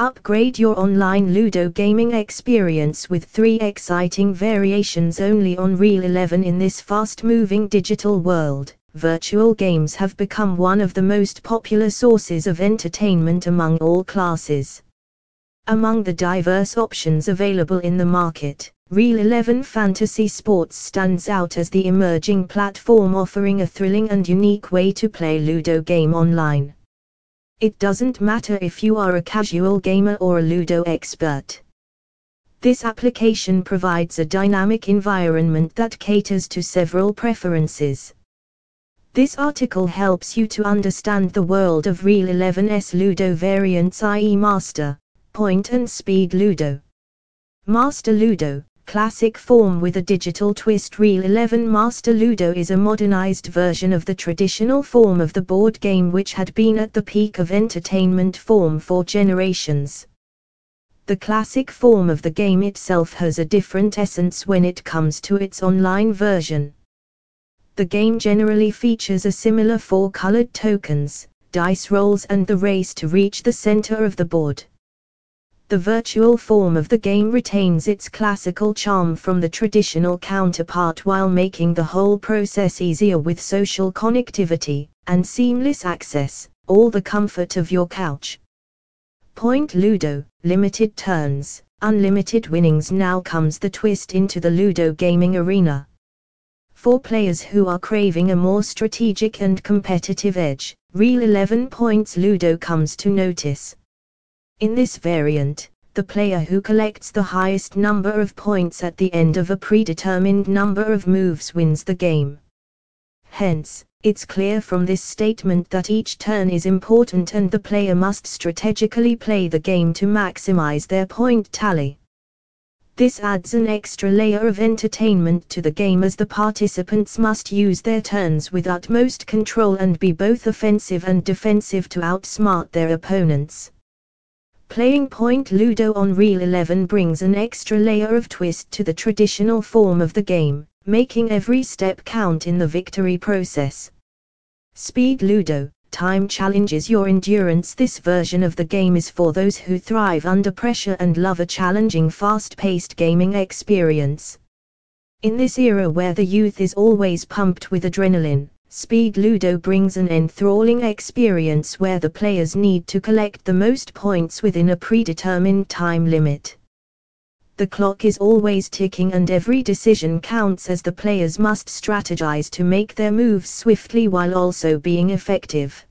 Upgrade your online Ludo gaming experience with three exciting variations only on Real 11 in this fast moving digital world. Virtual games have become one of the most popular sources of entertainment among all classes. Among the diverse options available in the market, Real 11 Fantasy Sports stands out as the emerging platform offering a thrilling and unique way to play Ludo game online. It doesn't matter if you are a casual gamer or a Ludo expert. This application provides a dynamic environment that caters to several preferences. This article helps you to understand the world of real 11's Ludo variants i.e. Master, Point and Speed Ludo. Master Ludo, classic form with a digital twist Real 11 Master Ludo is a modernized version of the traditional form of the board game which had been at the peak of entertainment form for generations. The classic form of the game itself has a different essence when it comes to its online version. The game generally features a similar four colored tokens, dice rolls and the race to reach the center of the board the virtual form of the game retains its classical charm from the traditional counterpart while making the whole process easier with social connectivity and seamless access, all the comfort of your couch. Point Ludo, limited turns, unlimited winnings now comes the twist into the Ludo gaming arena. For players who are craving a more strategic and competitive edge, Real 11 Points Ludo comes to notice. In this variant, the player who collects the highest number of points at the end of a predetermined number of moves wins the game. Hence, it's clear from this statement that each turn is important and the player must strategically play the game to maximize their point tally. This adds an extra layer of entertainment to the game as the participants must use their turns with utmost control and be both offensive and defensive to outsmart their opponents. Playing Point Ludo on Real 11 brings an extra layer of twist to the traditional form of the game, making every step count in the victory process. Speed Ludo Time challenges your endurance. This version of the game is for those who thrive under pressure and love a challenging, fast paced gaming experience. In this era where the youth is always pumped with adrenaline, Speed Ludo brings an enthralling experience where the players need to collect the most points within a predetermined time limit. The clock is always ticking and every decision counts as the players must strategize to make their moves swiftly while also being effective.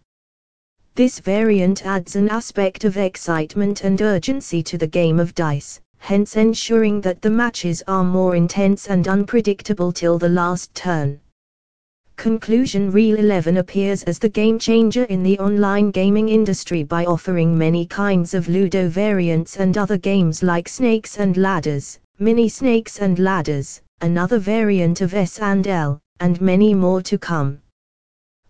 This variant adds an aspect of excitement and urgency to the game of dice, hence ensuring that the matches are more intense and unpredictable till the last turn. Conclusion Real 11 appears as the game changer in the online gaming industry by offering many kinds of Ludo variants and other games like Snakes and Ladders, Mini Snakes and Ladders, another variant of S and L, and many more to come.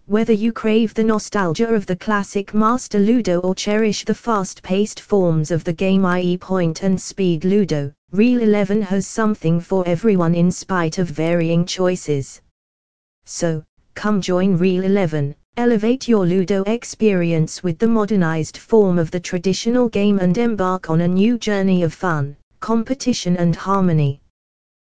Whether you crave the nostalgia of the classic Master Ludo or cherish the fast-paced forms of the game i.e. point and speed Ludo, Real 11 has something for everyone in spite of varying choices. So, come join Real 11, elevate your Ludo experience with the modernized form of the traditional game and embark on a new journey of fun, competition and harmony.